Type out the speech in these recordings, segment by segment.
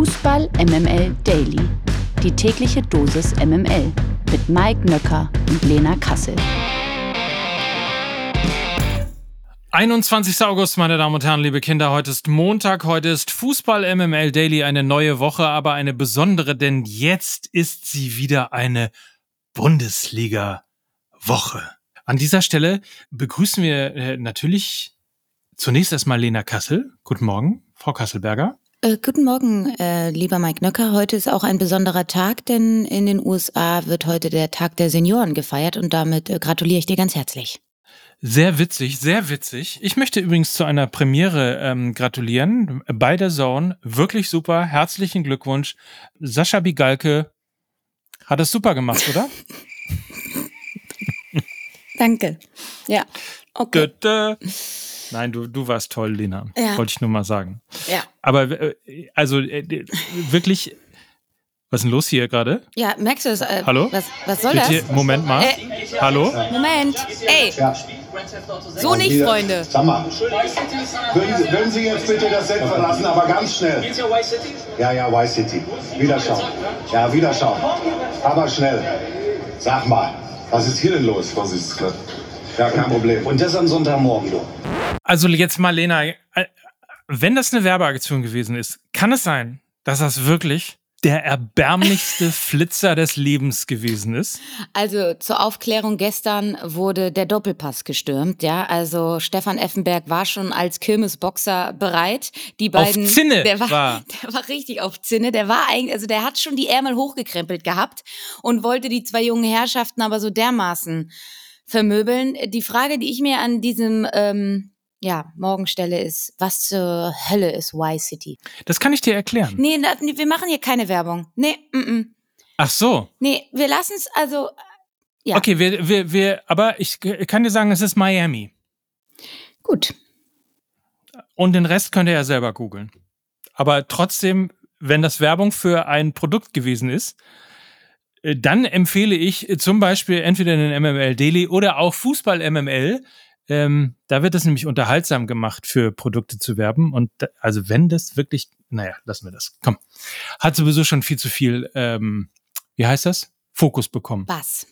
Fußball MML Daily. Die tägliche Dosis MML mit Mike Nöcker und Lena Kassel. 21. August, meine Damen und Herren, liebe Kinder. Heute ist Montag, heute ist Fußball MML Daily, eine neue Woche, aber eine besondere, denn jetzt ist sie wieder eine Bundesliga-Woche. An dieser Stelle begrüßen wir äh, natürlich zunächst erstmal Lena Kassel. Guten Morgen, Frau Kasselberger. Äh, guten Morgen, äh, lieber Mike Nöcker. Heute ist auch ein besonderer Tag, denn in den USA wird heute der Tag der Senioren gefeiert und damit äh, gratuliere ich dir ganz herzlich. Sehr witzig, sehr witzig. Ich möchte übrigens zu einer Premiere ähm, gratulieren bei der Zone. Wirklich super. Herzlichen Glückwunsch. Sascha Bigalke hat es super gemacht, oder? Danke. Ja. Okay. Dö, dö. Nein, du, du warst toll, Lena. Ja. Wollte ich nur mal sagen. Ja. Aber äh, also äh, wirklich, was ist denn los hier gerade? Ja, merkst du es? Äh, Hallo? Was, was soll Wird das? Moment mal. Äh, Hallo? Moment. Ey, Ja. so nicht, Freunde. Sag mal, würden Sie, würden Sie jetzt bitte das Set verlassen, aber ganz schnell. Ja, ja, Y-City. Wiederschauen. Ja, wiederschauen. Aber schnell. Sag mal, was ist hier denn los, Vorsitz? Ja, kein Problem. Und das am Sonntagmorgen, du. Also jetzt mal, Lena, äh, wenn das eine Werbeaktion gewesen ist, kann es sein, dass das wirklich der erbärmlichste Flitzer des Lebens gewesen ist? Also zur Aufklärung gestern wurde der Doppelpass gestürmt, ja. Also Stefan Effenberg war schon als Kirmesboxer bereit. Die beiden Zinne der war, war. der war richtig auf Zinne, der war eigentlich also der hat schon die Ärmel hochgekrempelt gehabt und wollte die zwei jungen Herrschaften aber so dermaßen vermöbeln. Die Frage, die ich mir an diesem ähm, ja, morgen stelle, ist, was zur Hölle ist Y-City? Das kann ich dir erklären. Nee, na, nee, wir machen hier keine Werbung. Nee, mm, mm. Ach so. nee, wir lassen es also Ja. Okay, wir, wir, wir, aber ich kann dir sagen, es ist Miami. gut. Und den Rest könnt ihr ja selber googeln. Aber trotzdem, wenn das Werbung für ein Produkt gewesen ist, äh, dann empfehle ich äh, zum Beispiel entweder den MML Daily oder auch Fußball MML. Ähm, da wird es nämlich unterhaltsam gemacht, für Produkte zu werben. Und da, also wenn das wirklich, naja, lassen wir das. Komm. Hat sowieso schon viel zu viel, ähm, wie heißt das? Fokus bekommen. Was?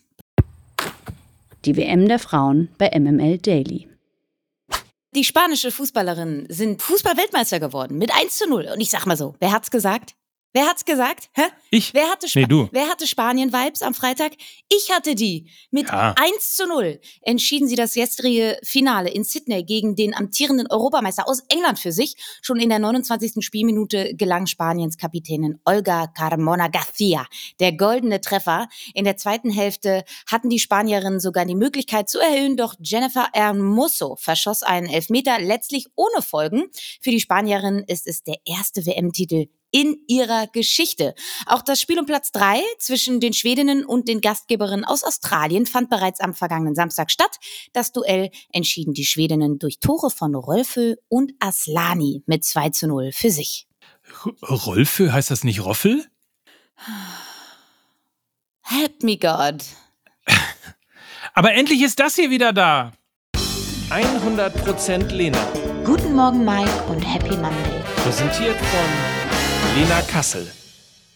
Die WM der Frauen bei MML Daily. Die spanische Fußballerinnen sind Fußball-Weltmeister geworden mit 1 zu 0. Und ich sag mal so, wer hat's gesagt? Wer hat's gesagt? Hä? Ich? Wer hatte, Spa Nee, du. wer hatte Spanien-Vibes am Freitag? Ich hatte die. Mit Ja. 1 zu 0 entschieden sie das gestrige Finale in Sydney gegen den amtierenden Europameister aus England für sich. Schon in der 29. Spielminute gelang Spaniens Kapitänin Olga Carmona García der goldene Treffer. In der zweiten Hälfte hatten die Spanierinnen sogar die Möglichkeit zu erhöhen, doch Jennifer Hermoso verschoss einen Elfmeter, letztlich ohne Folgen. Für die Spanierinnen ist es der erste WM-Titel in ihrer Geschichte. Auch das Spiel um Platz drei zwischen den Schwedinnen und den Gastgeberinnen aus Australien fand bereits am vergangenen Samstag statt. Das Duell entschieden die Schwedinnen durch Tore von Rolfö und Aslani mit 2 zu 0 für sich. Rolfö, heißt das nicht Roffel? Help me God. Aber endlich ist das hier wieder da. 100% Lena. Guten Morgen, Mike, und Happy Monday. Präsentiert von Lena Kassel.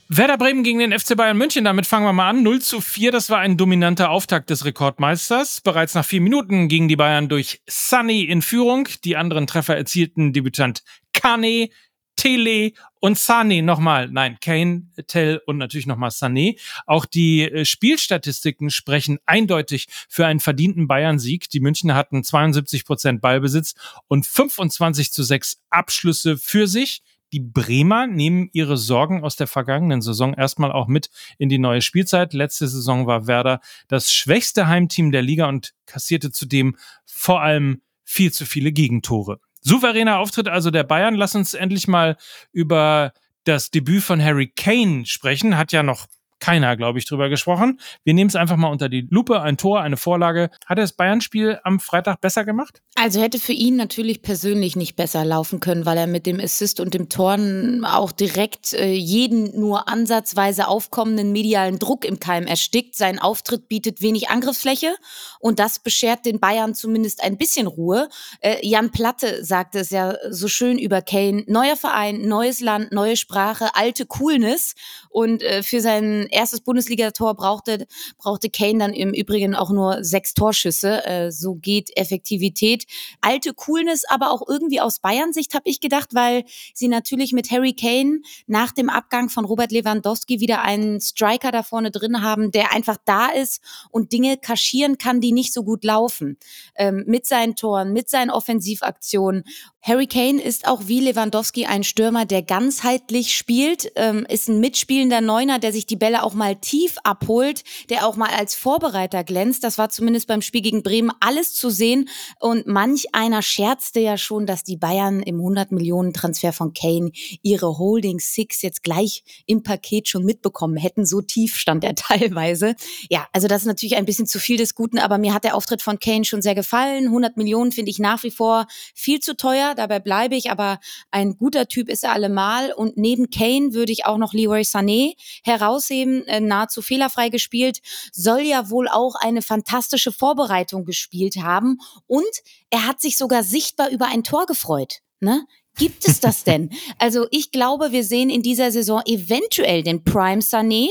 Werder Bremen gegen den FC Bayern München, damit fangen wir mal an. 0 zu 4, das war ein dominanter Auftakt des Rekordmeisters. Bereits nach vier Minuten gingen die Bayern durch Sunny in Führung. Die anderen Treffer erzielten Debütant Kane, Tele und Sané nochmal. Nein, Kane, Tell und natürlich nochmal Sané. Auch die äh, Spielstatistiken sprechen eindeutig für einen verdienten Bayern-Sieg. Die Münchner hatten 72 Prozent Ballbesitz und 25 zu 6 Abschlüsse für sich. Die Bremer nehmen ihre Sorgen aus der vergangenen Saison erstmal auch mit in die neue Spielzeit. Letzte Saison war Werder das schwächste Heimteam der Liga und kassierte zudem vor allem viel zu viele Gegentore. Souveräner Auftritt also der Bayern. Lass uns endlich mal über das Debüt von Harry Kane sprechen. Hat ja noch keiner, glaube ich, drüber gesprochen. Wir nehmen es einfach mal unter die Lupe. Ein Tor, eine Vorlage. Hat er das Bayern-Spiel am Freitag besser gemacht? Also hätte für ihn natürlich persönlich nicht besser laufen können, weil er mit dem Assist und dem Toren auch direkt äh, jeden nur ansatzweise aufkommenden medialen Druck im Keim erstickt. Sein Auftritt bietet wenig Angriffsfläche und das beschert den Bayern zumindest ein bisschen Ruhe. Äh, Jan Platte sagte es ja so schön über Kane. Neuer Verein, neues Land, neue Sprache, alte Coolness. Und äh, für sein erstes Bundesligator brauchte, brauchte Kane dann im Übrigen auch nur sechs Torschüsse. Äh, so geht Effektivität. Alte Coolness, aber auch irgendwie aus Bayern-Sicht habe ich gedacht, weil sie natürlich mit Harry Kane nach dem Abgang von Robert Lewandowski wieder einen Striker da vorne drin haben, der einfach da ist und Dinge kaschieren kann, die nicht so gut laufen. Ähm, mit seinen Toren, mit seinen Offensivaktionen Harry Kane ist auch wie Lewandowski ein Stürmer, der ganzheitlich spielt, ähm, ist ein mitspielender Neuner, der sich die Bälle auch mal tief abholt, der auch mal als Vorbereiter glänzt. Das war zumindest beim Spiel gegen Bremen alles zu sehen. Und manch einer scherzte ja schon, dass die Bayern im 100 Millionen Transfer von Kane ihre Holding Six jetzt gleich im Paket schon mitbekommen hätten. So tief stand er teilweise. Ja, also das ist natürlich ein bisschen zu viel des Guten, aber mir hat der Auftritt von Kane schon sehr gefallen. 100 Millionen finde ich nach wie vor viel zu teuer dabei bleibe ich, aber ein guter Typ ist er allemal. Und neben Kane würde ich auch noch Leroy Sané herausheben, äh, nahezu fehlerfrei gespielt, soll ja wohl auch eine fantastische Vorbereitung gespielt haben. Und er hat sich sogar sichtbar über ein Tor gefreut. Ne? Gibt es das denn? Also ich glaube, wir sehen in dieser Saison eventuell den Prime Sané.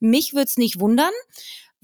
Mich würde es nicht wundern.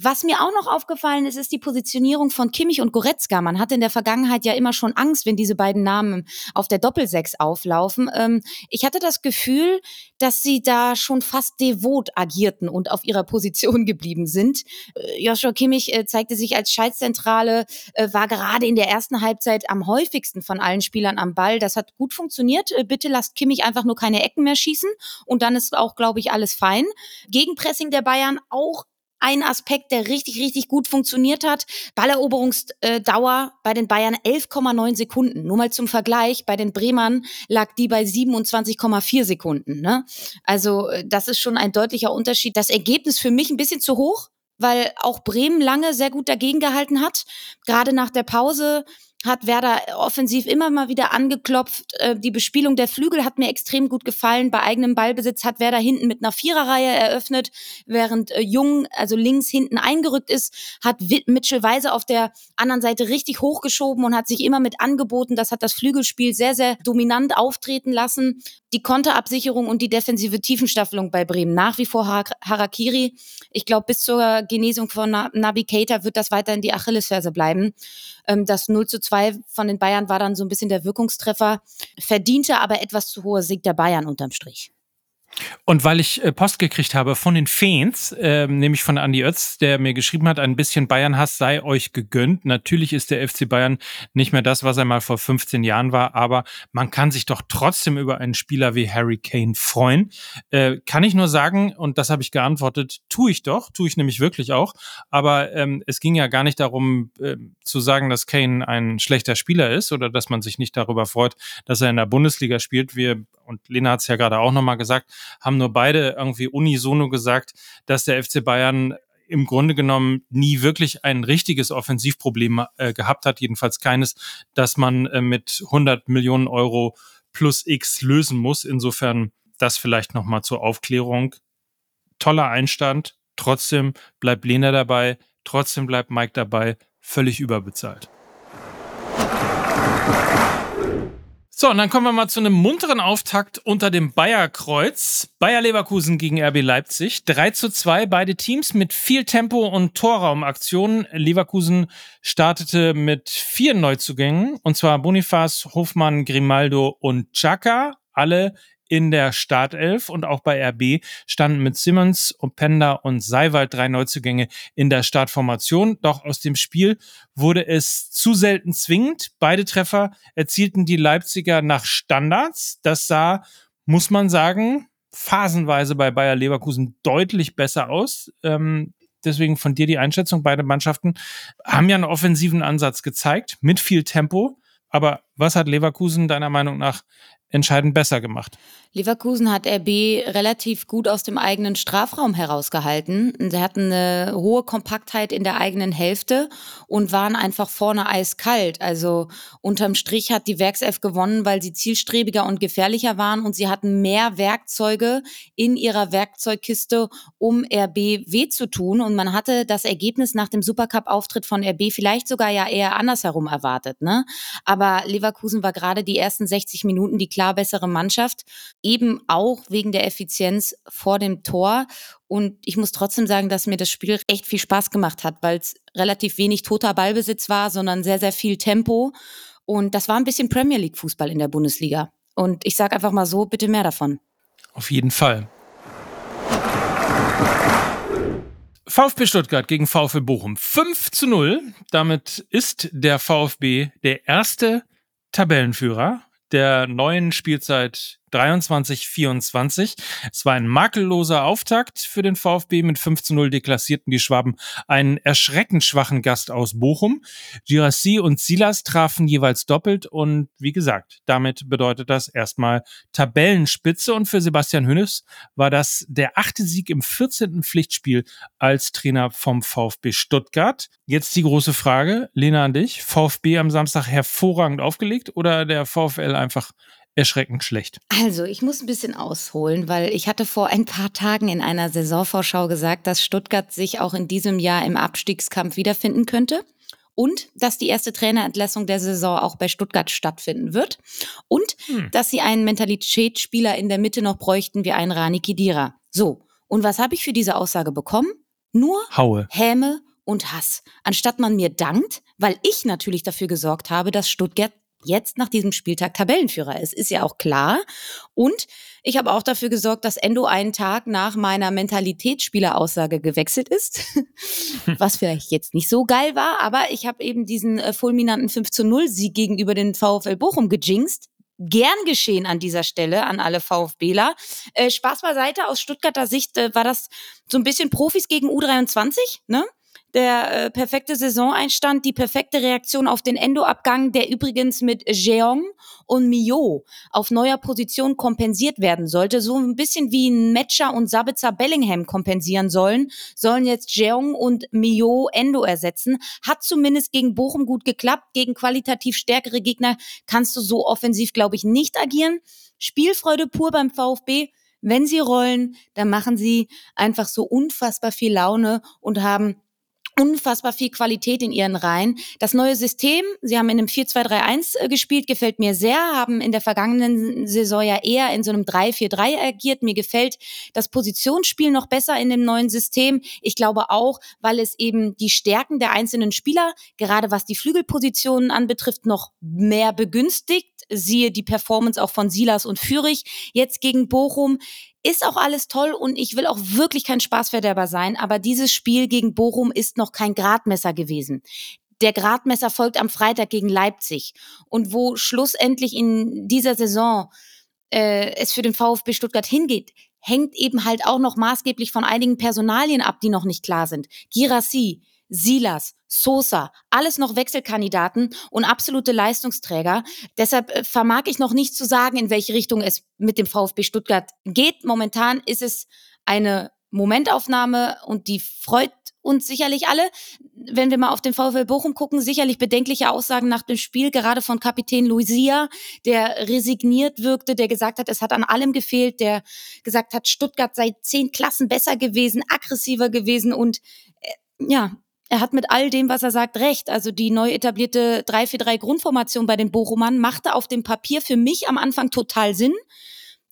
Was mir auch noch aufgefallen ist, ist die Positionierung von Kimmich und Goretzka. Man hatte in der Vergangenheit ja immer schon Angst, wenn diese beiden Namen auf der Doppelsechs auflaufen. Ähm, ich hatte das Gefühl, dass sie da schon fast devot agierten und auf ihrer Position geblieben sind. Äh, Joshua Kimmich äh, zeigte sich als Schaltzentrale, äh, war gerade in der ersten Halbzeit am häufigsten von allen Spielern am Ball. Das hat gut funktioniert. Äh, bitte lasst Kimmich einfach nur keine Ecken mehr schießen und dann ist auch, glaube ich, alles fein. Gegenpressing der Bayern auch ein Aspekt, der richtig, richtig gut funktioniert hat. Balleroberungsdauer bei den Bayern 11,9 Sekunden. Nur mal zum Vergleich, bei den Bremern lag die bei 27,4 Sekunden. Ne? Also äh, das ist schon ein deutlicher Unterschied. Das Ergebnis für mich ein bisschen zu hoch, weil auch Bremen lange sehr gut dagegen gehalten hat. Gerade nach der Pause hat Werder offensiv immer mal wieder angeklopft. Äh, die Bespielung der Flügel hat mir extrem gut gefallen. Bei eigenem Ballbesitz hat Werder hinten mit einer Viererreihe eröffnet, während äh, Jung, also links hinten eingerückt ist, hat Mitchell Weise auf der anderen Seite richtig hochgeschoben und hat sich immer mit angeboten. Das hat das Flügelspiel sehr, sehr dominant auftreten lassen. Die Konterabsicherung und die defensive Tiefenstaffelung bei Bremen nach wie vor Harakiri. Ich glaube, bis zur Genesung von Keita wird das weiterhin die Achillesferse bleiben. Ähm, das 0 zu 2 von den Bayern war dann so ein bisschen der Wirkungstreffer. Verdiente aber etwas zu hoher Sieg der Bayern unterm Strich. Und weil ich äh, Post gekriegt habe von den Fans, äh, nämlich von Andi Oetz, der mir geschrieben hat, ein bisschen Bayern-Hass sei euch gegönnt. Natürlich ist der FC Bayern nicht mehr das, was er mal vor 15 Jahren war, aber man kann sich doch trotzdem über einen Spieler wie Harry Kane freuen. Äh, kann ich nur sagen, und das habe ich geantwortet, tue ich doch, tue ich nämlich wirklich auch. Aber ähm, es ging ja gar nicht darum äh, zu sagen, dass Kane ein schlechter Spieler ist oder dass man sich nicht darüber freut, dass er in der Bundesliga spielt. Wir, und Lena hat es ja gerade auch nochmal gesagt, haben nur beide irgendwie unisono gesagt, dass der FC Bayern im Grunde genommen nie wirklich ein richtiges Offensivproblem äh, gehabt hat, jedenfalls keines, dass man äh, mit 100 Millionen Euro plus X lösen muss. Insofern das vielleicht nochmal zur Aufklärung. Toller Einstand, trotzdem bleibt Lena dabei, trotzdem bleibt Mike dabei, völlig überbezahlt. So, und dann kommen wir mal zu einem munteren Auftakt unter dem Bayerkreuz. Bayer Leverkusen gegen RB Leipzig. 3 zu 2, beide Teams mit viel Tempo und Torraumaktionen. Leverkusen startete mit vier Neuzugängen, und zwar Bonifaz, Hofmann, Grimaldo und Chaka. Alle in der Startelf und auch bei RB standen mit Simmons, Openda und Seiwald drei Neuzugänge in der Startformation. Doch aus dem Spiel wurde es zu selten zwingend. Beide Treffer erzielten die Leipziger nach Standards. Das sah, muss man sagen, phasenweise bei Bayer Leverkusen deutlich besser aus. Ähm, deswegen von dir die Einschätzung. Beide Mannschaften haben ja einen offensiven Ansatz gezeigt mit viel Tempo. Aber was hat Leverkusen deiner Meinung nach entscheidend besser gemacht. Leverkusen hat RB relativ gut aus dem eigenen Strafraum herausgehalten. Sie hatten eine hohe Kompaktheit in der eigenen Hälfte und waren einfach vorne eiskalt. Also unterm Strich hat die Werkself gewonnen, weil sie zielstrebiger und gefährlicher waren und sie hatten mehr Werkzeuge in ihrer Werkzeugkiste, um RB weh zu tun. Und man hatte das Ergebnis nach dem Supercup-Auftritt von RB vielleicht sogar ja eher andersherum erwartet. Ne? Aber Leverkusen war gerade die ersten 60 Minuten die klar bessere Mannschaft eben auch wegen der Effizienz vor dem Tor. Und ich muss trotzdem sagen, dass mir das Spiel echt viel Spaß gemacht hat, weil es relativ wenig toter Ballbesitz war, sondern sehr, sehr viel Tempo. Und das war ein bisschen Premier League Fußball in der Bundesliga. Und ich sage einfach mal so, bitte mehr davon. Auf jeden Fall. VfB Stuttgart gegen VfB Bochum. 5 zu 0. Damit ist der VfB der erste Tabellenführer der neuen Spielzeit 23-24. Es war ein makelloser Auftakt für den VfB. Mit 5 zu 0 deklassierten die Schwaben einen erschreckend schwachen Gast aus Bochum. Girassi und Silas trafen jeweils doppelt und wie gesagt, damit bedeutet das erstmal Tabellenspitze und für Sebastian Hönes war das der achte Sieg im 14. Pflichtspiel als Trainer vom VfB Stuttgart. Jetzt die große Frage, Lena an dich. VfB am Samstag hervorragend aufgelegt oder der VfL einfach erschreckend schlecht. Also, ich muss ein bisschen ausholen, weil ich hatte vor ein paar Tagen in einer Saisonvorschau gesagt, dass Stuttgart sich auch in diesem Jahr im Abstiegskampf wiederfinden könnte und dass die erste Trainerentlassung der Saison auch bei Stuttgart stattfinden wird und hm. dass sie einen Mentalitätsspieler in der Mitte noch bräuchten wie einen Rani Kidira. So, und was habe ich für diese Aussage bekommen? Nur Haue. Häme und Hass. Anstatt man mir dankt, weil ich natürlich dafür gesorgt habe, dass Stuttgart jetzt nach diesem Spieltag Tabellenführer ist. Ist ja auch klar. Und ich habe auch dafür gesorgt, dass Endo einen Tag nach meiner Mentalitätsspieleraussage gewechselt ist, was vielleicht jetzt nicht so geil war, aber ich habe eben diesen äh, fulminanten 5 zu 0 Sieg gegenüber den VfL Bochum gejinxt. Gern geschehen an dieser Stelle an alle VfBler. Äh, Spaß beiseite, aus Stuttgarter Sicht äh, war das so ein bisschen Profis gegen U23, ne? Der äh, perfekte Saisoneinstand, die perfekte Reaktion auf den Endo-Abgang, der übrigens mit Jeong und Mio auf neuer Position kompensiert werden sollte. So ein bisschen wie Matcher und Sabitzer Bellingham kompensieren sollen, sollen jetzt Jeong und Mio Endo ersetzen. Hat zumindest gegen Bochum gut geklappt. Gegen qualitativ stärkere Gegner kannst du so offensiv, glaube ich, nicht agieren. Spielfreude pur beim VfB. Wenn sie rollen, dann machen sie einfach so unfassbar viel Laune und haben unfassbar viel Qualität in ihren Reihen. Das neue System, sie haben in einem 4-2-3-1 äh, gespielt, gefällt mir sehr, haben in der vergangenen Saison ja eher in so einem 3-4-3 agiert. Mir gefällt das Positionsspiel noch besser in dem neuen System. Ich glaube auch, weil es eben die Stärken der einzelnen Spieler, gerade was die Flügelpositionen anbetrifft, noch mehr begünstigt. Siehe die Performance auch von Silas und Fürich jetzt gegen Bochum. Ist auch alles toll und ich will auch wirklich kein Spaßverderber sein, aber dieses Spiel gegen Bochum ist noch kein Gradmesser gewesen. Der Gradmesser folgt am Freitag gegen Leipzig. Und wo schlussendlich in dieser Saison äh, es für den VfB Stuttgart hingeht, hängt eben halt auch noch maßgeblich von einigen Personalien ab, die noch nicht klar sind. Girassi, Silas, Sosa, alles noch Wechselkandidaten und absolute Leistungsträger. Deshalb äh, vermag ich noch nicht zu sagen, in welche Richtung es mit dem VfB Stuttgart geht. Momentan ist es eine Momentaufnahme und die freut uns sicherlich alle. Wenn wir mal auf den VfL Bochum gucken, sicherlich bedenkliche Aussagen nach dem Spiel, gerade von Kapitän Luisia, der resigniert wirkte, der gesagt hat, es hat an allem gefehlt, der gesagt hat, Stuttgart sei zehn Klassen besser gewesen, aggressiver gewesen und äh, ja, er hat mit all dem, was er sagt, recht. Also die neu etablierte 3-4-3 Grundformation bei den Bochumern machte auf dem Papier für mich am Anfang total Sinn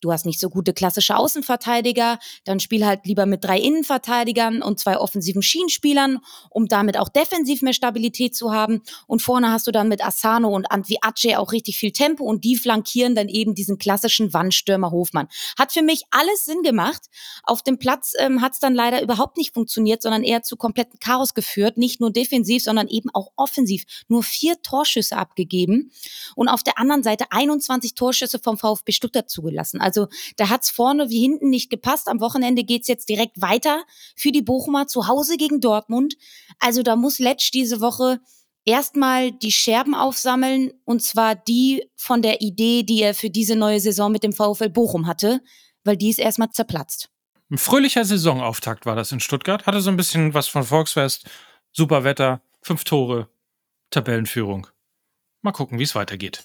du hast nicht so gute klassische Außenverteidiger, dann spiel halt lieber mit drei Innenverteidigern und zwei offensiven Schienenspielern, um damit auch defensiv mehr Stabilität zu haben. Und vorne hast du dann mit Asano und Antwi Ace auch richtig viel Tempo und die flankieren dann eben diesen klassischen Wandstürmer Hofmann. Hat für mich alles Sinn gemacht. Auf dem Platz ähm, hat es dann leider überhaupt nicht funktioniert, sondern eher zu kompletten Chaos geführt. Nicht nur defensiv, sondern eben auch offensiv. Nur vier Torschüsse abgegeben und auf der anderen Seite 21 Torschüsse vom VfB Stuttgart zugelassen. Also da hat's vorne wie hinten nicht gepasst. Am Wochenende geht's jetzt direkt weiter für die Bochumer zu Hause gegen Dortmund. Also da muss Letsch diese Woche erstmal die Scherben aufsammeln und zwar die von der Idee, die er für diese neue Saison mit dem VfL Bochum hatte, weil die ist erstmal zerplatzt. Ein fröhlicher Saisonauftakt war das in Stuttgart. Hatte so ein bisschen was von Volksfest. Super Wetter, fünf Tore, Tabellenführung. Mal gucken, wie es weitergeht.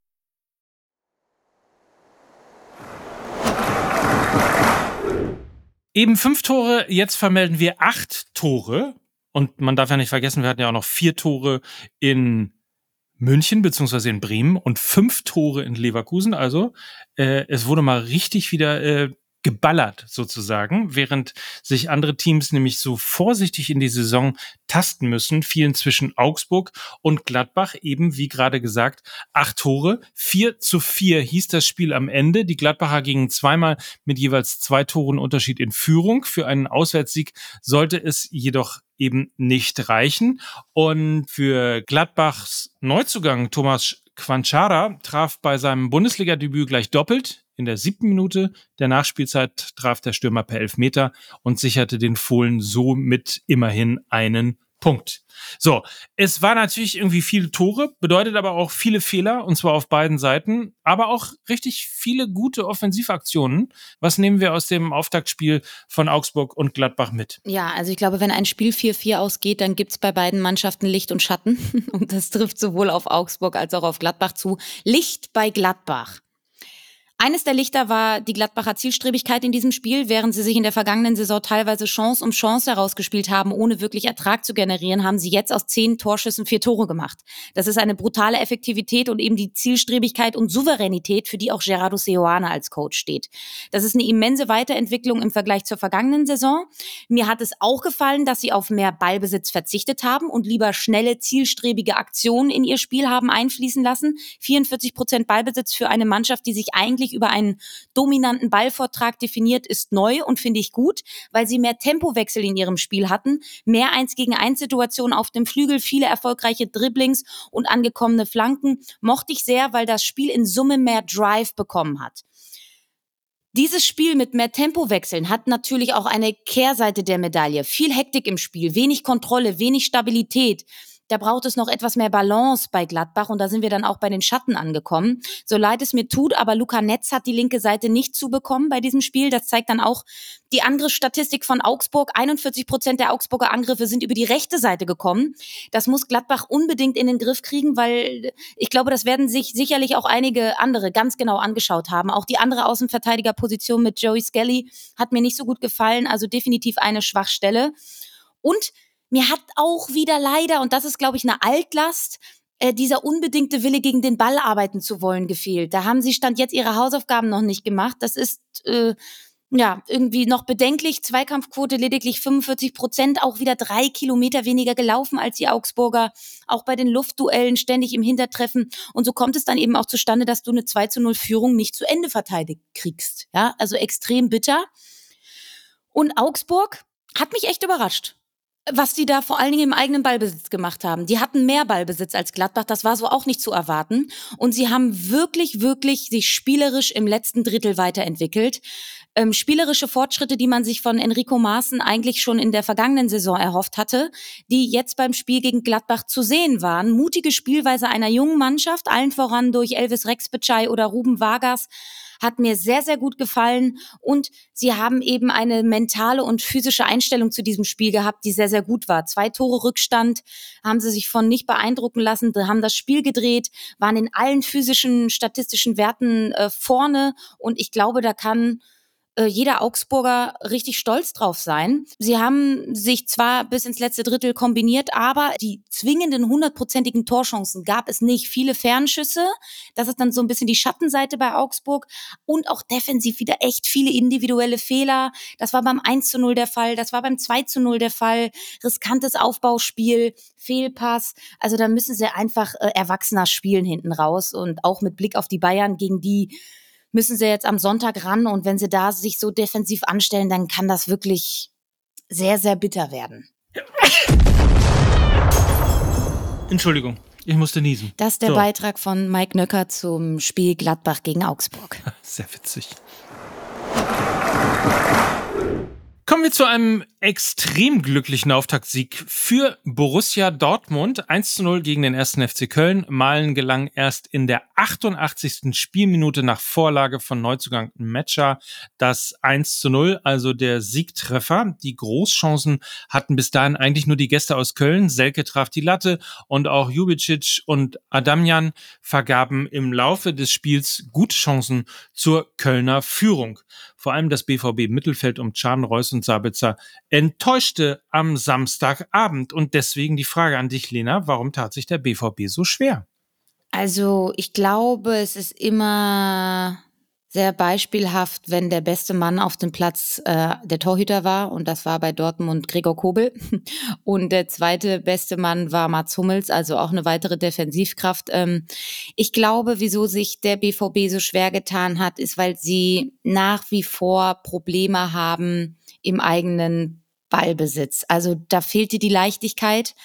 Eben fünf Tore, jetzt vermelden wir acht Tore. Und man darf ja nicht vergessen, wir hatten ja auch noch vier Tore in München beziehungsweise in Bremen und fünf Tore in Leverkusen. Also äh, es wurde mal richtig wieder äh, geballert sozusagen, während sich andere Teams nämlich so vorsichtig in die Saison tasten müssen, fielen zwischen Augsburg und Gladbach eben, wie gerade gesagt, acht Tore. Vier zu vier hieß das Spiel am Ende. Die Gladbacher gingen zweimal mit jeweils zwei Toren Unterschied in Führung. Für einen Auswärtssieg sollte es jedoch eben nicht reichen. Und für Gladbachs Neuzugang Thomas Quanchara traf bei seinem Bundesliga-Debüt gleich doppelt. In der siebten Minute der Nachspielzeit traf der Stürmer per Elfmeter und sicherte den Fohlen somit immerhin einen Punkt. So, es war natürlich irgendwie viele Tore, bedeutet aber auch viele Fehler und zwar auf beiden Seiten, aber auch richtig viele gute Offensivaktionen. Was nehmen wir aus dem Auftaktspiel von Augsburg und Gladbach mit? Ja, also ich glaube, wenn ein Spiel 4-4 ausgeht, dann gibt's bei beiden Mannschaften Licht und Schatten und das trifft sowohl auf Augsburg als auch auf Gladbach zu. Licht bei Gladbach. Eines der Lichter war die Gladbacher Zielstrebigkeit in diesem Spiel. Während sie sich in der vergangenen Saison teilweise Chance um Chance herausgespielt haben, ohne wirklich Ertrag zu generieren, haben sie jetzt aus zehn Torschüssen vier Tore gemacht. Das ist eine brutale Effektivität und eben die Zielstrebigkeit und Souveränität, für die auch Gerardo Seoane als Coach steht. Das ist eine immense Weiterentwicklung im Vergleich zur vergangenen Saison. Mir hat es auch gefallen, dass sie auf mehr Ballbesitz verzichtet haben und lieber schnelle, zielstrebige Aktionen in ihr Spiel haben einfließen lassen. 44 Prozent Ballbesitz für eine Mannschaft, die sich eigentlich sich über einen dominanten Ballvortrag definiert, ist neu und finde ich gut, weil sie mehr Tempowechsel in ihrem Spiel hatten, mehr eins gegen eins Situationen auf dem Flügel, viele erfolgreiche Dribblings und angekommene Flanken. Mochte ich sehr, weil das Spiel in Summe mehr Drive bekommen hat. Dieses Spiel mit mehr Tempowechseln hat natürlich auch eine Kehrseite der Medaille. Viel Hektik im Spiel, wenig Kontrolle, wenig Stabilität. Da braucht es noch etwas mehr Balance bei Gladbach und da sind wir dann auch bei den Schatten angekommen. So leid es mir tut, aber Luca Netz hat die linke Seite nicht zubekommen bei diesem Spiel. Das zeigt dann auch die Angriffsstatistik von Augsburg. 41 Prozent der Augsburger Angriffe sind über die rechte Seite gekommen. Das muss Gladbach unbedingt in den Griff kriegen, weil ich glaube, das werden sich sicherlich auch einige andere ganz genau angeschaut haben. Auch die andere Außenverteidigerposition mit Joey Skelly hat mir nicht so gut gefallen. Also definitiv eine Schwachstelle. Und mir hat auch wieder leider, und das ist, glaube ich, eine Altlast, äh, dieser unbedingte Wille, gegen den Ball arbeiten zu wollen, gefehlt. Da haben sie Stand jetzt ihre Hausaufgaben noch nicht gemacht. Das ist äh, ja irgendwie noch bedenklich. Zweikampfquote lediglich 45 Prozent, auch wieder drei Kilometer weniger gelaufen als die Augsburger. Auch bei den Luftduellen ständig im Hintertreffen. Und so kommt es dann eben auch zustande, dass du eine 2 zu 0 Führung nicht zu Ende verteidigt kriegst. Ja, also extrem bitter. Und Augsburg hat mich echt überrascht was die da vor allen Dingen im eigenen Ballbesitz gemacht haben. Die hatten mehr Ballbesitz als Gladbach, das war so auch nicht zu erwarten. Und sie haben wirklich, wirklich sich spielerisch im letzten Drittel weiterentwickelt. Ähm, spielerische Fortschritte, die man sich von Enrico Maaßen eigentlich schon in der vergangenen Saison erhofft hatte, die jetzt beim Spiel gegen Gladbach zu sehen waren. Mutige Spielweise einer jungen Mannschaft, allen voran durch Elvis Rexbecai oder Ruben Vargas, hat mir sehr, sehr gut gefallen. Und sie haben eben eine mentale und physische Einstellung zu diesem Spiel gehabt, die sehr, sehr gut war. Zwei Tore Rückstand haben sie sich von nicht beeindrucken lassen, haben das Spiel gedreht, waren in allen physischen, statistischen Werten äh, vorne. Und ich glaube, da kann äh, jeder Augsburger richtig stolz drauf sein. Sie haben sich zwar bis ins letzte Drittel kombiniert, aber die zwingenden hundertprozentigen Torchancen gab es nicht. Viele Fernschüsse, das ist dann so ein bisschen die Schattenseite bei Augsburg und auch defensiv wieder echt viele individuelle Fehler. Das war beim 1 zu 0 der Fall, das war beim 2 zu 0 der Fall. Riskantes Aufbauspiel, Fehlpass. Also da müssen sie einfach äh, erwachsener spielen hinten raus und auch mit Blick auf die Bayern, gegen die müssen sie jetzt am Sonntag ran und wenn sie da sich so defensiv anstellen, dann kann das wirklich sehr, sehr bitter werden. Entschuldigung, ich musste niesen. Das ist der so. Beitrag von Mike Nöcker zum Spiel Gladbach gegen Augsburg. Sehr witzig. Kommen wir zu einem extrem glücklichen Auftaktsieg für Borussia Dortmund. 1 zu 0 gegen den ersten FC Köln. Malen gelang erst in der 88. Spielminute nach Vorlage von Neuzugang Matcher das 1 zu 0, also der Siegtreffer. Die Großchancen hatten bis dahin eigentlich nur die Gäste aus Köln. Selke traf die Latte und auch Jubicic und Adamjan vergaben im Laufe des Spiels gute Chancen zur Kölner Führung. Vor allem das BVB Mittelfeld um Can, Reus und Sabitzer enttäuschte am Samstagabend. Und deswegen die Frage an dich, Lena, warum tat sich der BVB so schwer? Also ich glaube, es ist immer sehr beispielhaft, wenn der beste Mann auf dem Platz äh, der Torhüter war und das war bei Dortmund Gregor Kobel und der zweite beste Mann war Mats Hummels, also auch eine weitere Defensivkraft. Ähm, ich glaube, wieso sich der BVB so schwer getan hat, ist, weil sie nach wie vor Probleme haben im eigenen Ballbesitz. Also da fehlte die Leichtigkeit.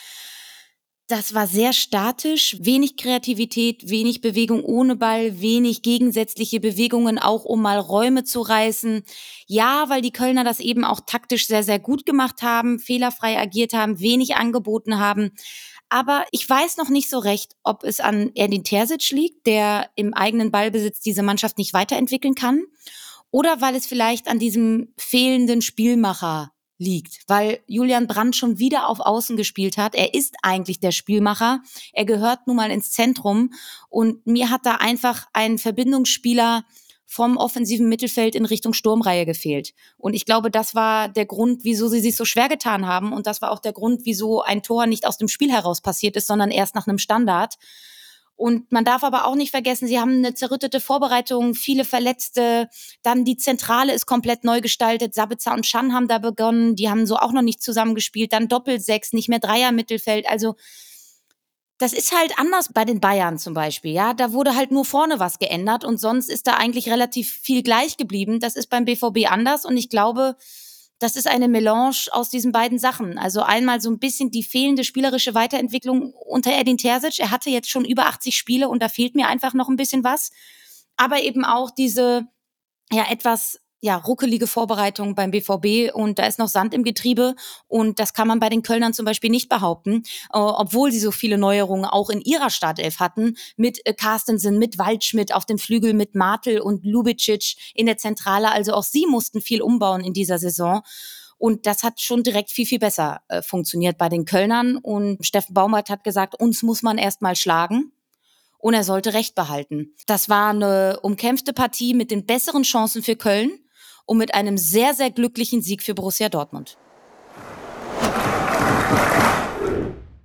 Das war sehr statisch, wenig Kreativität, wenig Bewegung ohne Ball, wenig gegensätzliche Bewegungen, auch um mal Räume zu reißen. Ja, weil die Kölner das eben auch taktisch sehr, sehr gut gemacht haben, fehlerfrei agiert haben, wenig angeboten haben. Aber ich weiß noch nicht so recht, ob es an Erdin Terzic liegt, der im eigenen Ballbesitz diese Mannschaft nicht weiterentwickeln kann, oder weil es vielleicht an diesem fehlenden Spielmacher liegt, weil Julian Brandt schon wieder auf Außen gespielt hat. Er ist eigentlich der Spielmacher. Er gehört nun mal ins Zentrum und mir hat da einfach ein Verbindungsspieler vom offensiven Mittelfeld in Richtung Sturmreihe gefehlt. Und ich glaube, das war der Grund, wieso sie sich so schwer getan haben. Und das war auch der Grund, wieso ein Tor nicht aus dem Spiel heraus passiert ist, sondern erst nach einem Standard. Und man darf aber auch nicht vergessen, sie haben eine zerrüttete Vorbereitung, viele Verletzte. Dann die Zentrale ist komplett neu gestaltet. Sabitzer und Schan haben da begonnen. Die haben so auch noch nicht zusammengespielt. Dann Doppelsechs, nicht mehr Dreier-Mittelfeld. Also, das ist halt anders bei den Bayern zum Beispiel. Ja, da wurde halt nur vorne was geändert und sonst ist da eigentlich relativ viel gleich geblieben. Das ist beim BVB anders und ich glaube, das ist eine Melange aus diesen beiden Sachen. Also einmal so ein bisschen die fehlende spielerische Weiterentwicklung unter Edin Terzic. Er hatte jetzt schon über 80 Spiele und da fehlt mir einfach noch ein bisschen was. Aber eben auch diese ja etwas ja, ruckelige Vorbereitung beim BVB und da ist noch Sand im Getriebe und das kann man bei den Kölnern zum Beispiel nicht behaupten, äh, obwohl sie so viele Neuerungen auch in ihrer Startelf hatten, mit äh, Carstensen, mit Waldschmidt auf dem Flügel, mit Martel und Lubicic in der Zentrale, also auch sie mussten viel umbauen in dieser Saison. Und das hat schon direkt viel, viel besser äh, funktioniert bei den Kölnern. Und Steffen Baumert hat gesagt, uns muss man erst mal schlagen und er sollte Recht behalten. Das war eine umkämpfte Partie mit den besseren Chancen für Köln und mit einem sehr, sehr glücklichen Sieg für Borussia Dortmund.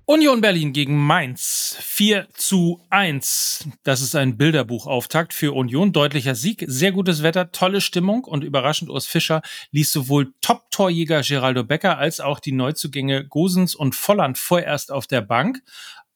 Union Berlin gegen Mainz. 4 zu 1. Das ist ein Bilderbuchauftakt für Union. Deutlicher Sieg, sehr gutes Wetter, tolle Stimmung und überraschend Urs Fischer ließ sowohl Top-Torjäger Geraldo Becker als auch die Neuzugänge Gosens und Volland vorerst auf der Bank.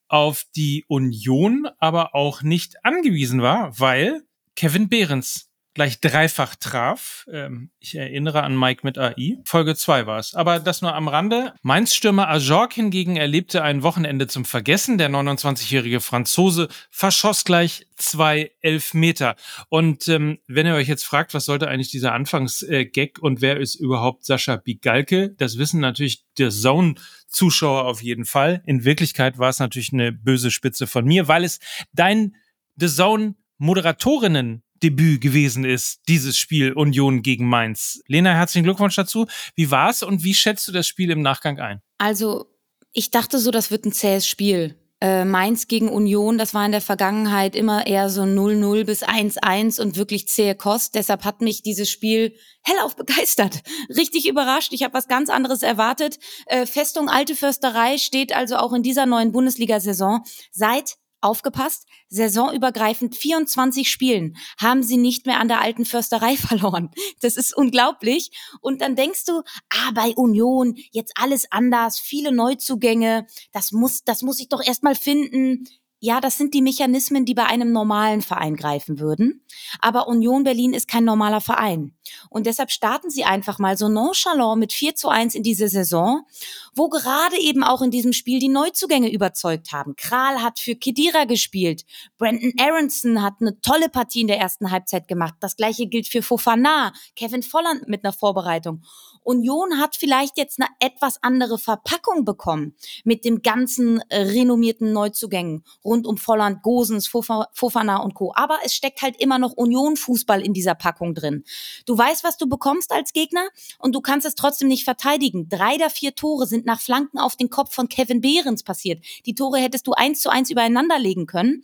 Auf die Union aber auch nicht angewiesen war, weil Kevin Behrens gleich dreifach traf. Ähm, ich erinnere an Mike mit AI. Folge 2 war es. Aber das nur am Rande. Mainz-Stürmer Ajork hingegen erlebte ein Wochenende zum Vergessen. Der 29-jährige Franzose verschoss gleich zwei Elfmeter. Und ähm, wenn ihr euch jetzt fragt, was sollte eigentlich dieser Anfangsgag und wer ist überhaupt Sascha Bigalke, das wissen natürlich der Zone-Zuschauer auf jeden Fall. In Wirklichkeit war es natürlich eine böse Spitze von mir, weil es dein The Zone Moderatorinnen Debüt gewesen ist, dieses Spiel Union gegen Mainz. Lena, herzlichen Glückwunsch dazu. Wie war's und wie schätzt du das Spiel im Nachgang ein? Also, ich dachte so, das wird ein zähes Spiel. Äh, Mainz gegen Union, das war in der Vergangenheit immer eher so 0-0 bis 1-1 und wirklich zähe Kost. Deshalb hat mich dieses Spiel hellauf begeistert. Richtig überrascht. Ich habe was ganz anderes erwartet. Äh, Festung Alte Försterei steht also auch in dieser neuen Bundesliga-Saison seit aufgepasst, saisonübergreifend 24 Spielen haben sie nicht mehr an der alten Försterei verloren. Das ist unglaublich. Und dann denkst du, ah, bei Union jetzt alles anders, viele Neuzugänge, das muss, das muss ich doch erstmal finden. Ja, das sind die Mechanismen, die bei einem normalen Verein greifen würden. Aber Union Berlin ist kein normaler Verein. Und deshalb starten sie einfach mal so nonchalant mit 4 zu 1 in diese Saison, wo gerade eben auch in diesem Spiel die Neuzugänge überzeugt haben. Kral hat für Kedira gespielt. Brandon Aronson hat eine tolle Partie in der ersten Halbzeit gemacht. Das gleiche gilt für Fofana, Kevin Volland mit einer Vorbereitung. Union hat vielleicht jetzt eine etwas andere Verpackung bekommen mit dem ganzen äh, renommierten Neuzugängen rund um Volland, Gosens, Fofana und Co. Aber es steckt halt immer noch Union-Fußball in dieser Packung drin. Du weißt, was du bekommst als Gegner und du kannst es trotzdem nicht verteidigen. Drei der vier Tore sind nach Flanken auf den Kopf von Kevin Behrens passiert. Die Tore hättest du eins zu eins übereinander legen können.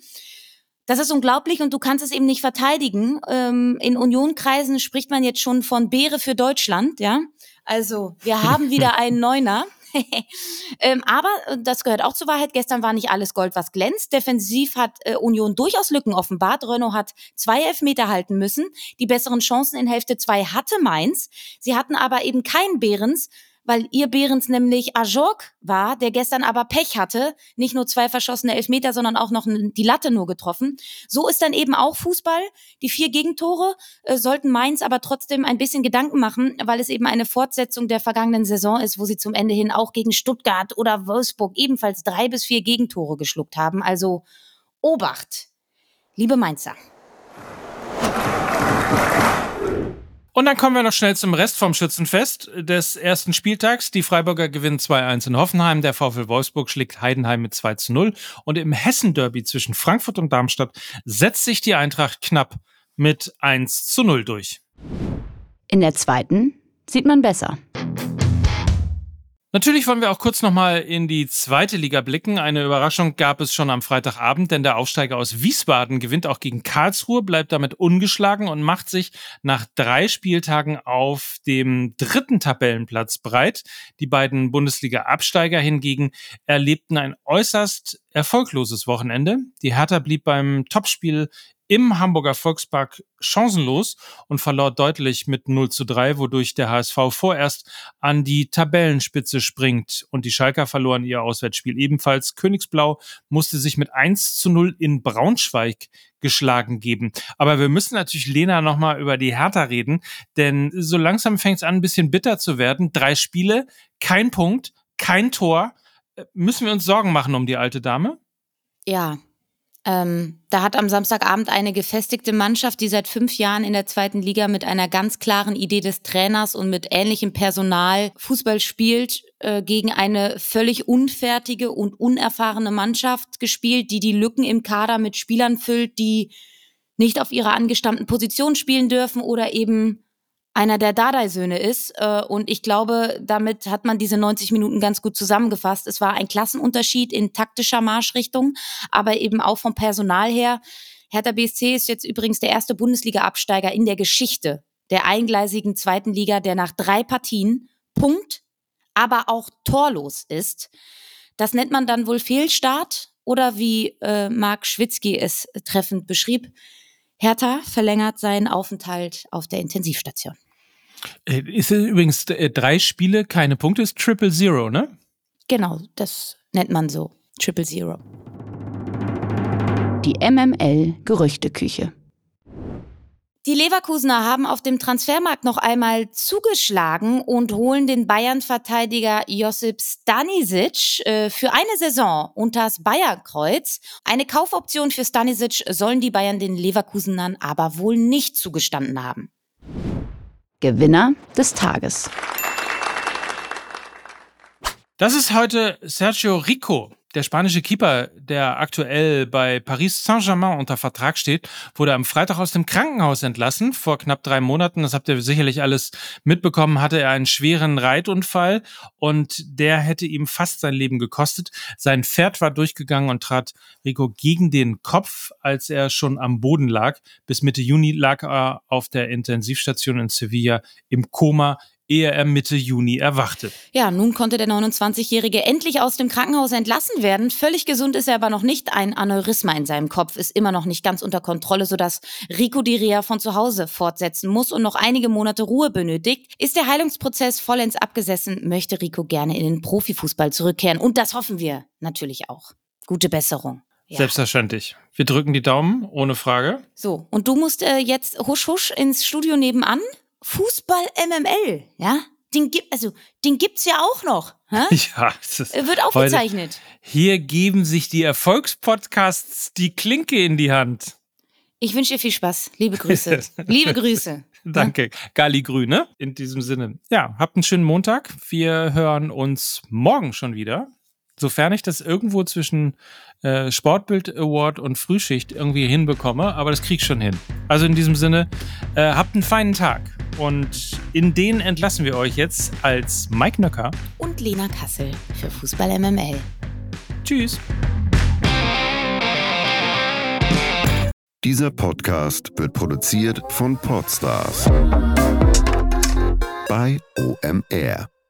Das ist unglaublich und du kannst es eben nicht verteidigen. Ähm, in Unionkreisen spricht man jetzt schon von Beere für Deutschland, ja. Also, wir haben wieder einen Neuner. ähm, aber äh, das gehört auch zur Wahrheit. Gestern war nicht alles Gold, was glänzt. Defensiv hat äh, Union durchaus Lücken offenbart. Renault hat zwei Elfmeter halten müssen. Die besseren Chancen in Hälfte zwei hatte Mainz. Sie hatten aber eben keinen Behrens weil ihr Behrens nämlich Ajok war, der gestern aber Pech hatte, nicht nur zwei verschossene Elfmeter, sondern auch noch die Latte nur getroffen. So ist dann eben auch Fußball. Die vier Gegentore äh, sollten Mainz aber trotzdem ein bisschen Gedanken machen, weil es eben eine Fortsetzung der vergangenen Saison ist, wo sie zum Ende hin auch gegen Stuttgart oder Wolfsburg ebenfalls drei bis vier Gegentore geschluckt haben. Also Obacht, liebe Mainzer. Und dann kommen wir noch schnell zum Rest vom Schützenfest des ersten Spieltags. Die Freiburger gewinnen 2-1 in Hoffenheim. Der VfL Wolfsburg schlägt Heidenheim mit 2 0. Und im Hessen-Derby zwischen Frankfurt und Darmstadt setzt sich die Eintracht knapp mit 1 0 durch. In der zweiten sieht man besser. Natürlich wollen wir auch kurz nochmal in die zweite Liga blicken. Eine Überraschung gab es schon am Freitagabend, denn der Aufsteiger aus Wiesbaden gewinnt auch gegen Karlsruhe, bleibt damit ungeschlagen und macht sich nach drei Spieltagen auf dem dritten Tabellenplatz breit. Die beiden Bundesliga-Absteiger hingegen erlebten ein äußerst erfolgloses Wochenende. Die Hertha blieb beim Topspiel im Hamburger Volkspark chancenlos und verlor deutlich mit 0 zu 3, wodurch der HSV vorerst an die Tabellenspitze springt. Und die Schalker verloren ihr Auswärtsspiel ebenfalls. Königsblau musste sich mit 1 zu 0 in Braunschweig geschlagen geben. Aber wir müssen natürlich Lena nochmal über die Hertha reden, denn so langsam fängt es an, ein bisschen bitter zu werden. Drei Spiele, kein Punkt, kein Tor. Äh, müssen wir uns Sorgen machen um die alte Dame? Ja, ähm, da hat am Samstagabend eine gefestigte Mannschaft, die seit fünf Jahren in der zweiten Liga mit einer ganz klaren Idee des Trainers und mit ähnlichem Personal Fußball spielt, äh, gegen eine völlig unfertige und unerfahrene Mannschaft gespielt, die die Lücken im Kader mit Spielern füllt, die nicht auf ihrer angestammten Position spielen dürfen oder eben einer der Dardai-Söhne ist. Äh, und ich glaube, damit hat man diese 90 Minuten ganz gut zusammengefasst. Es war ein Klassenunterschied in taktischer Marschrichtung, aber eben auch vom Personal her. Hertha BSC ist jetzt übrigens der erste Bundesliga-Absteiger in der Geschichte der eingleisigen zweiten Liga, der nach drei Partien Punkt, aber auch torlos ist. Das nennt man dann wohl Fehlstart oder wie äh, Marc Schwitzky es treffend beschrieb, Hertha verlängert seinen Aufenthalt auf der Intensivstation. Äh, ist übrigens äh, drei Spiele, keine Punkte, ist Triple Zero, ne? Genau, das nennt man so. Triple Zero. Die MML Gerüchteküche. Die Leverkusener haben auf dem Transfermarkt noch einmal zugeschlagen und holen den Bayern-Verteidiger Josip Stanisic äh, für eine Saison unters Bayerkreuz. Eine Kaufoption für Stanisic sollen die Bayern den Leverkusenern aber wohl nicht zugestanden haben. Gewinner des Tages. Das ist heute Sergio Rico. Der spanische Keeper, der aktuell bei Paris Saint-Germain unter Vertrag steht, wurde am Freitag aus dem Krankenhaus entlassen. Vor knapp drei Monaten, das habt ihr sicherlich alles mitbekommen, hatte er einen schweren Reitunfall und der hätte ihm fast sein Leben gekostet. Sein Pferd war durchgegangen und trat Rico gegen den Kopf, als er schon am Boden lag. Bis Mitte Juni lag er auf der Intensivstation in Sevilla im Koma ehe er Mitte Juni erwachte. Ja, nun konnte der 29-Jährige endlich aus dem Krankenhaus entlassen werden. Völlig gesund ist er aber noch nicht. Ein Aneurysma in seinem Kopf ist immer noch nicht ganz unter Kontrolle, sodass Rico die Reha von zu Hause fortsetzen muss und noch einige Monate Ruhe benötigt. Ist der Heilungsprozess vollends abgesessen, möchte Rico gerne in den Profifußball zurückkehren. Und das hoffen wir natürlich auch. Gute Besserung. Ja. Selbstverständlich. Wir drücken die Daumen, ohne Frage. So, und du musst äh, jetzt husch husch ins Studio nebenan Fußball MML, ja? Den gibt also den gibt's ja auch noch. Hä? Ja, das wird aufgezeichnet. Hier geben sich die Erfolgspodcasts die Klinke in die Hand. Ich wünsche dir viel Spaß. Liebe Grüße. Liebe Grüße. Danke. Gali Grüne. In diesem Sinne. Ja, habt einen schönen Montag. Wir hören uns morgen schon wieder. Sofern ich das irgendwo zwischen äh, Sportbild Award und Frühschicht irgendwie hinbekomme, aber das krieg ich schon hin. Also in diesem Sinne, äh, habt einen feinen Tag. Und in den entlassen wir euch jetzt als Mike Nöcker und Lena Kassel für Fußball MML. Tschüss. Dieser Podcast wird produziert von Podstars bei OMR.